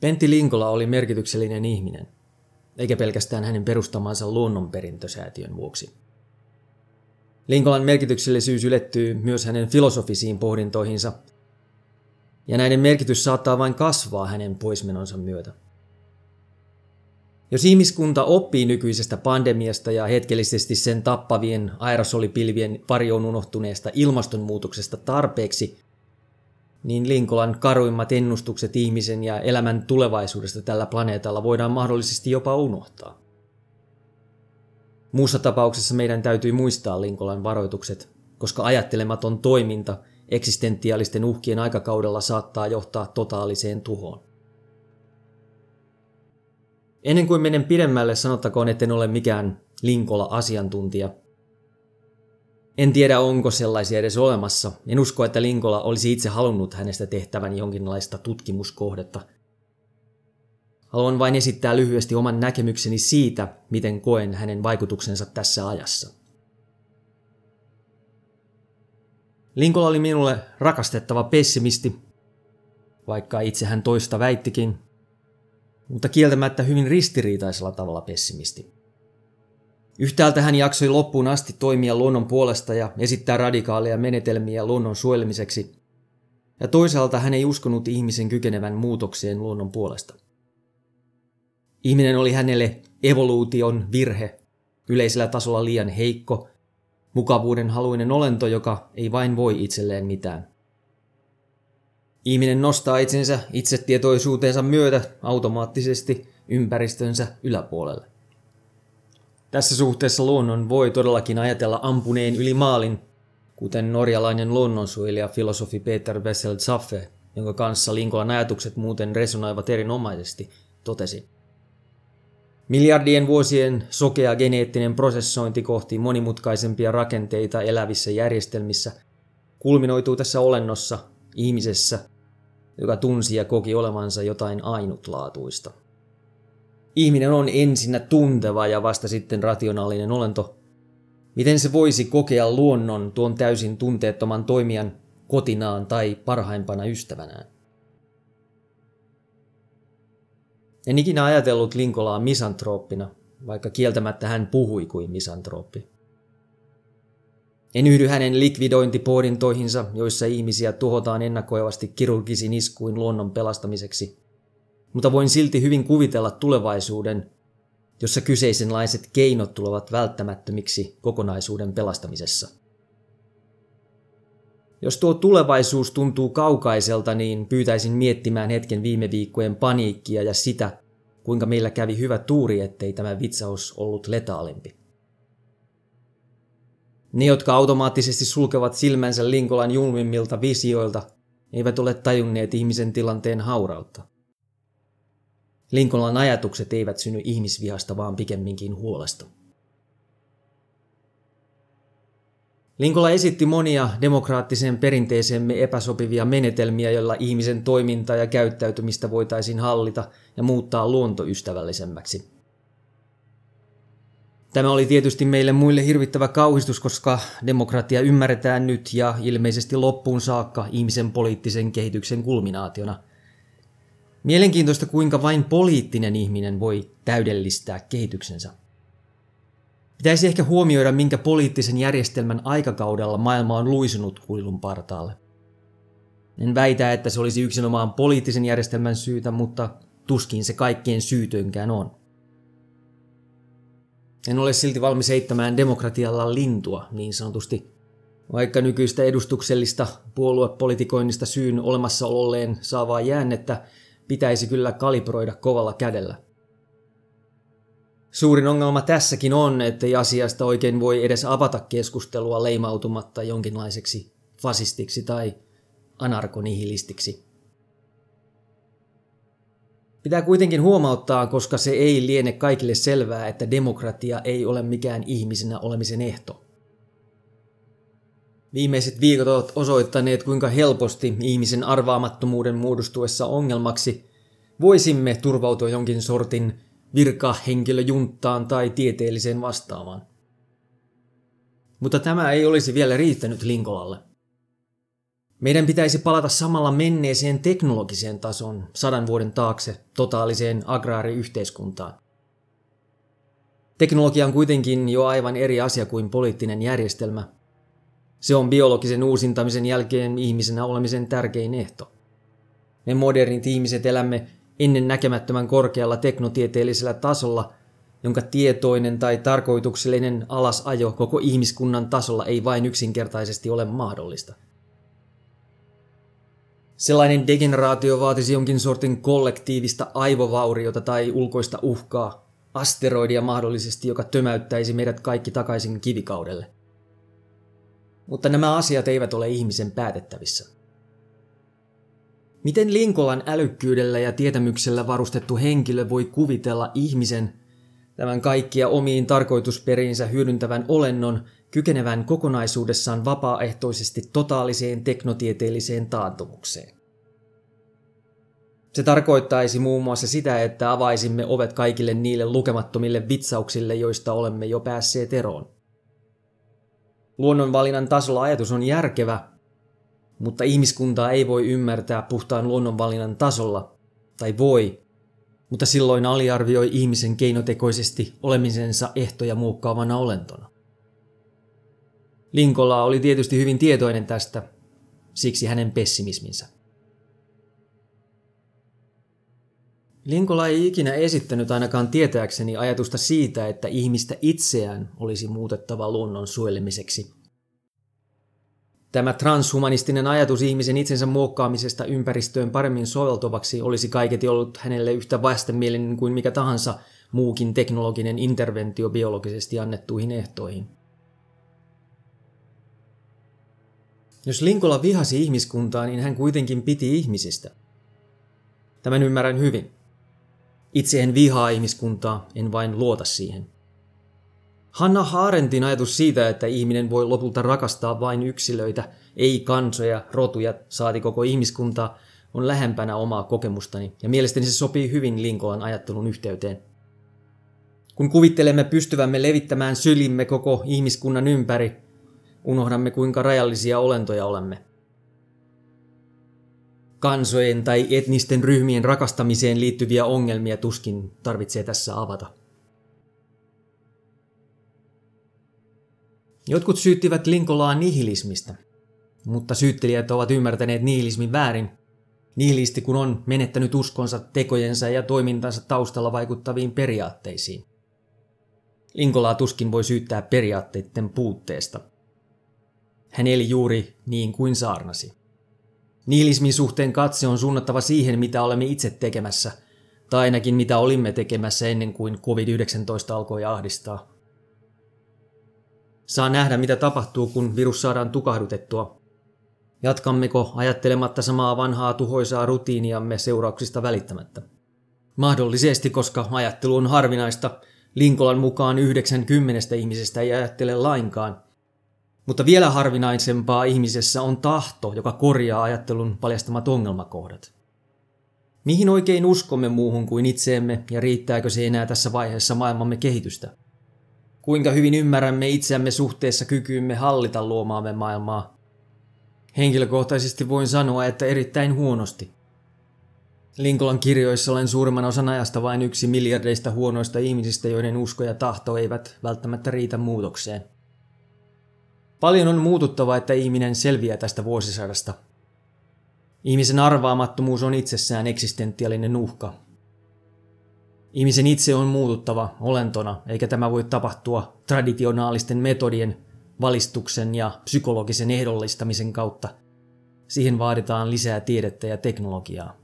Pentti Linkola oli merkityksellinen ihminen, eikä pelkästään hänen perustamansa luonnonperintösäätiön vuoksi. Linkolan merkityksellisyys ylettyy myös hänen filosofisiin pohdintoihinsa, ja näiden merkitys saattaa vain kasvaa hänen poismenonsa myötä. Jos ihmiskunta oppii nykyisestä pandemiasta ja hetkellisesti sen tappavien aerosolipilvien varjoon unohtuneesta ilmastonmuutoksesta tarpeeksi, niin Linkolan karuimmat ennustukset ihmisen ja elämän tulevaisuudesta tällä planeetalla voidaan mahdollisesti jopa unohtaa. Muussa tapauksessa meidän täytyy muistaa Linkolan varoitukset, koska ajattelematon toiminta eksistentiaalisten uhkien aikakaudella saattaa johtaa totaaliseen tuhoon. Ennen kuin menen pidemmälle, sanottakoon, etten ole mikään Linkola-asiantuntija. En tiedä, onko sellaisia edes olemassa. En usko, että Linkola olisi itse halunnut hänestä tehtävän jonkinlaista tutkimuskohdetta. Haluan vain esittää lyhyesti oman näkemykseni siitä, miten koen hänen vaikutuksensa tässä ajassa. Linkola oli minulle rakastettava pessimisti, vaikka itse hän toista väittikin, mutta kieltämättä hyvin ristiriitaisella tavalla pessimisti. Yhtäältä hän jaksoi loppuun asti toimia luonnon puolesta ja esittää radikaaleja menetelmiä luonnon suojelmiseksi, ja toisaalta hän ei uskonut ihmisen kykenevän muutokseen luonnon puolesta. Ihminen oli hänelle evoluution virhe, yleisellä tasolla liian heikko, mukavuuden haluinen olento, joka ei vain voi itselleen mitään. Ihminen nostaa itsensä itsetietoisuutensa myötä automaattisesti ympäristönsä yläpuolelle. Tässä suhteessa luonnon voi todellakin ajatella ampuneen yli maalin, kuten norjalainen luonnonsuojelija filosofi Peter Wessel Zaffe, jonka kanssa Linkolan ajatukset muuten resonoivat erinomaisesti, totesi. Miljardien vuosien sokea geneettinen prosessointi kohti monimutkaisempia rakenteita elävissä järjestelmissä kulminoituu tässä olennossa, ihmisessä, joka tunsi ja koki olevansa jotain ainutlaatuista. Ihminen on ensinnä tunteva ja vasta sitten rationaalinen olento. Miten se voisi kokea luonnon tuon täysin tunteettoman toimijan kotinaan tai parhaimpana ystävänään? En ikinä ajatellut Linkolaa misantrooppina, vaikka kieltämättä hän puhui kuin misantrooppi. En yhdy hänen likvidointipohdintoihinsa, joissa ihmisiä tuhotaan ennakoivasti kirurgisin iskuin luonnon pelastamiseksi. Mutta voin silti hyvin kuvitella tulevaisuuden, jossa kyseisenlaiset keinot tulevat välttämättömiksi kokonaisuuden pelastamisessa. Jos tuo tulevaisuus tuntuu kaukaiselta, niin pyytäisin miettimään hetken viime viikkojen paniikkia ja sitä, kuinka meillä kävi hyvä tuuri, ettei tämä vitsaus ollut letaalimpi. Ne, jotka automaattisesti sulkevat silmänsä Linkolan julmimmilta visioilta, eivät ole tajunneet ihmisen tilanteen haurautta. Linkolan ajatukset eivät synny ihmisvihasta, vaan pikemminkin huolesta. Linkola esitti monia demokraattiseen perinteeseemme epäsopivia menetelmiä, joilla ihmisen toimintaa ja käyttäytymistä voitaisiin hallita ja muuttaa luontoystävällisemmäksi. Tämä oli tietysti meille muille hirvittävä kauhistus, koska demokratia ymmärretään nyt ja ilmeisesti loppuun saakka ihmisen poliittisen kehityksen kulminaationa. Mielenkiintoista, kuinka vain poliittinen ihminen voi täydellistää kehityksensä. Pitäisi ehkä huomioida, minkä poliittisen järjestelmän aikakaudella maailma on luisunut kuilun partaalle. En väitä, että se olisi yksinomaan poliittisen järjestelmän syytä, mutta tuskin se kaikkien syytönkään on. En ole silti valmis heittämään demokratialla lintua, niin sanotusti. Vaikka nykyistä edustuksellista puoluepolitikoinnista syyn olemassaololleen saavaa jäännettä pitäisi kyllä kalibroida kovalla kädellä. Suurin ongelma tässäkin on, ei asiasta oikein voi edes avata keskustelua leimautumatta jonkinlaiseksi fasistiksi tai anarkonihilistiksi. Pitää kuitenkin huomauttaa, koska se ei liene kaikille selvää, että demokratia ei ole mikään ihmisenä olemisen ehto. Viimeiset viikot ovat osoittaneet, kuinka helposti ihmisen arvaamattomuuden muodostuessa ongelmaksi voisimme turvautua jonkin sortin virkahenkilöjunttaan tai tieteelliseen vastaavaan. Mutta tämä ei olisi vielä riittänyt Linkolalle. Meidän pitäisi palata samalla menneeseen teknologiseen tason sadan vuoden taakse totaaliseen agraariyhteiskuntaan. Teknologia on kuitenkin jo aivan eri asia kuin poliittinen järjestelmä. Se on biologisen uusintamisen jälkeen ihmisenä olemisen tärkein ehto. Me modernit ihmiset elämme ennen näkemättömän korkealla teknotieteellisellä tasolla, jonka tietoinen tai tarkoituksellinen alasajo koko ihmiskunnan tasolla ei vain yksinkertaisesti ole mahdollista. Sellainen degeneraatio vaatisi jonkin sortin kollektiivista aivovauriota tai ulkoista uhkaa, asteroidia mahdollisesti, joka tömäyttäisi meidät kaikki takaisin kivikaudelle. Mutta nämä asiat eivät ole ihmisen päätettävissä. Miten Linkolan älykkyydellä ja tietämyksellä varustettu henkilö voi kuvitella ihmisen, tämän kaikkia omiin tarkoitusperiinsä hyödyntävän olennon, kykenevän kokonaisuudessaan vapaaehtoisesti totaaliseen teknotieteelliseen taantumukseen? Se tarkoittaisi muun muassa sitä, että avaisimme ovet kaikille niille lukemattomille vitsauksille, joista olemme jo päässeet eroon. Luonnonvalinnan tasolla ajatus on järkevä, mutta ihmiskuntaa ei voi ymmärtää puhtaan luonnonvalinnan tasolla, tai voi, mutta silloin aliarvioi ihmisen keinotekoisesti olemisensa ehtoja muokkaavana olentona. Linkola oli tietysti hyvin tietoinen tästä, siksi hänen pessimisminsä. Linkola ei ikinä esittänyt ainakaan tietääkseni ajatusta siitä, että ihmistä itseään olisi muutettava luonnon suojelemiseksi. Tämä transhumanistinen ajatus ihmisen itsensä muokkaamisesta ympäristöön paremmin soveltuvaksi olisi kaiketi ollut hänelle yhtä vastenmielinen kuin mikä tahansa muukin teknologinen interventio biologisesti annettuihin ehtoihin. Jos Linkola vihasi ihmiskuntaa, niin hän kuitenkin piti ihmisistä. Tämän ymmärrän hyvin. Itse en vihaa ihmiskuntaa, en vain luota siihen. Hanna Haarentin ajatus siitä, että ihminen voi lopulta rakastaa vain yksilöitä, ei kansoja, rotuja, saati koko ihmiskuntaa, on lähempänä omaa kokemustani, ja mielestäni se sopii hyvin Linkolan ajattelun yhteyteen. Kun kuvittelemme pystyvämme levittämään sylimme koko ihmiskunnan ympäri, unohdamme kuinka rajallisia olentoja olemme. Kansojen tai etnisten ryhmien rakastamiseen liittyviä ongelmia tuskin tarvitsee tässä avata. Jotkut syyttivät Linkolaa nihilismistä, mutta syyttelijät ovat ymmärtäneet nihilismin väärin. Nihilisti kun on menettänyt uskonsa tekojensa ja toimintansa taustalla vaikuttaviin periaatteisiin. Linkolaa tuskin voi syyttää periaatteiden puutteesta. Hän eli juuri niin kuin saarnasi. Nihilismin suhteen katse on suunnattava siihen, mitä olemme itse tekemässä, tai ainakin mitä olimme tekemässä ennen kuin COVID-19 alkoi ahdistaa. Saa nähdä, mitä tapahtuu, kun virus saadaan tukahdutettua. Jatkammeko ajattelematta samaa vanhaa tuhoisaa rutiiniamme seurauksista välittämättä? Mahdollisesti, koska ajattelu on harvinaista. Linkolan mukaan 90 ihmisestä ei ajattele lainkaan, mutta vielä harvinaisempaa ihmisessä on tahto, joka korjaa ajattelun paljastamat ongelmakohdat. Mihin oikein uskomme muuhun kuin itseemme ja riittääkö se enää tässä vaiheessa maailmamme kehitystä? Kuinka hyvin ymmärrämme itseämme suhteessa kykyymme hallita luomaamme maailmaa? Henkilökohtaisesti voin sanoa, että erittäin huonosti. Linkolan kirjoissa olen suurimman osan ajasta vain yksi miljardeista huonoista ihmisistä, joiden usko ja tahto eivät välttämättä riitä muutokseen. Paljon on muututtava, että ihminen selviää tästä vuosisadasta. Ihmisen arvaamattomuus on itsessään eksistentiaalinen uhka. Ihmisen itse on muututtava olentona, eikä tämä voi tapahtua traditionaalisten metodien, valistuksen ja psykologisen ehdollistamisen kautta. Siihen vaaditaan lisää tiedettä ja teknologiaa.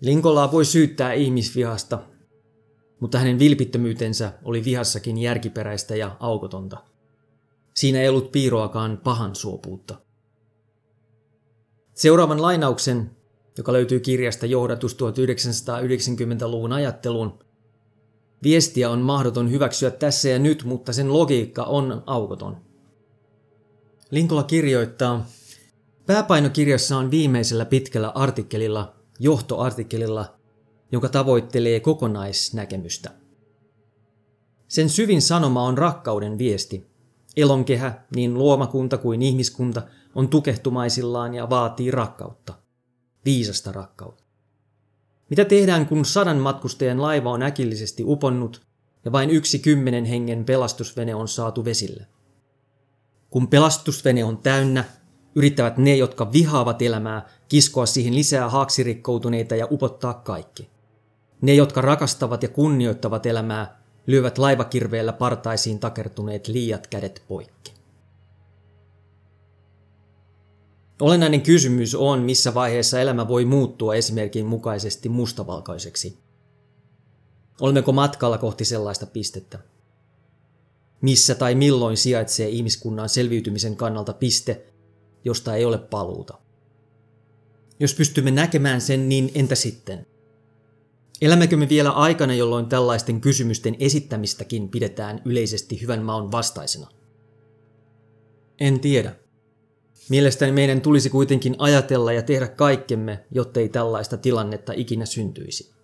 Linkolaa voi syyttää ihmisvihasta, mutta hänen vilpittömyytensä oli vihassakin järkiperäistä ja aukotonta. Siinä ei ollut piiroakaan pahan suopuutta. Seuraavan lainauksen, joka löytyy kirjasta Johdatus 1990-luvun ajatteluun, Viestiä on mahdoton hyväksyä tässä ja nyt, mutta sen logiikka on aukoton. Linkola kirjoittaa, Pääpainokirjassa on viimeisellä pitkällä artikkelilla, johtoartikkelilla, joka tavoittelee kokonaisnäkemystä. Sen syvin sanoma on rakkauden viesti, Elonkehä, niin luomakunta kuin ihmiskunta, on tukehtumaisillaan ja vaatii rakkautta. Viisasta rakkautta. Mitä tehdään, kun sadan matkustajan laiva on äkillisesti uponnut ja vain yksi kymmenen hengen pelastusvene on saatu vesille? Kun pelastusvene on täynnä, yrittävät ne, jotka vihaavat elämää, kiskoa siihen lisää haaksirikkoutuneita ja upottaa kaikki. Ne, jotka rakastavat ja kunnioittavat elämää, lyövät laivakirveellä partaisiin takertuneet liiat kädet poikki. Olennainen kysymys on, missä vaiheessa elämä voi muuttua esimerkin mukaisesti mustavalkoiseksi. Olemmeko matkalla kohti sellaista pistettä? Missä tai milloin sijaitsee ihmiskunnan selviytymisen kannalta piste, josta ei ole paluuta? Jos pystymme näkemään sen, niin entä sitten? Elämmekö me vielä aikana, jolloin tällaisten kysymysten esittämistäkin pidetään yleisesti hyvän maun vastaisena? En tiedä. Mielestäni meidän tulisi kuitenkin ajatella ja tehdä kaikkemme, jottei tällaista tilannetta ikinä syntyisi.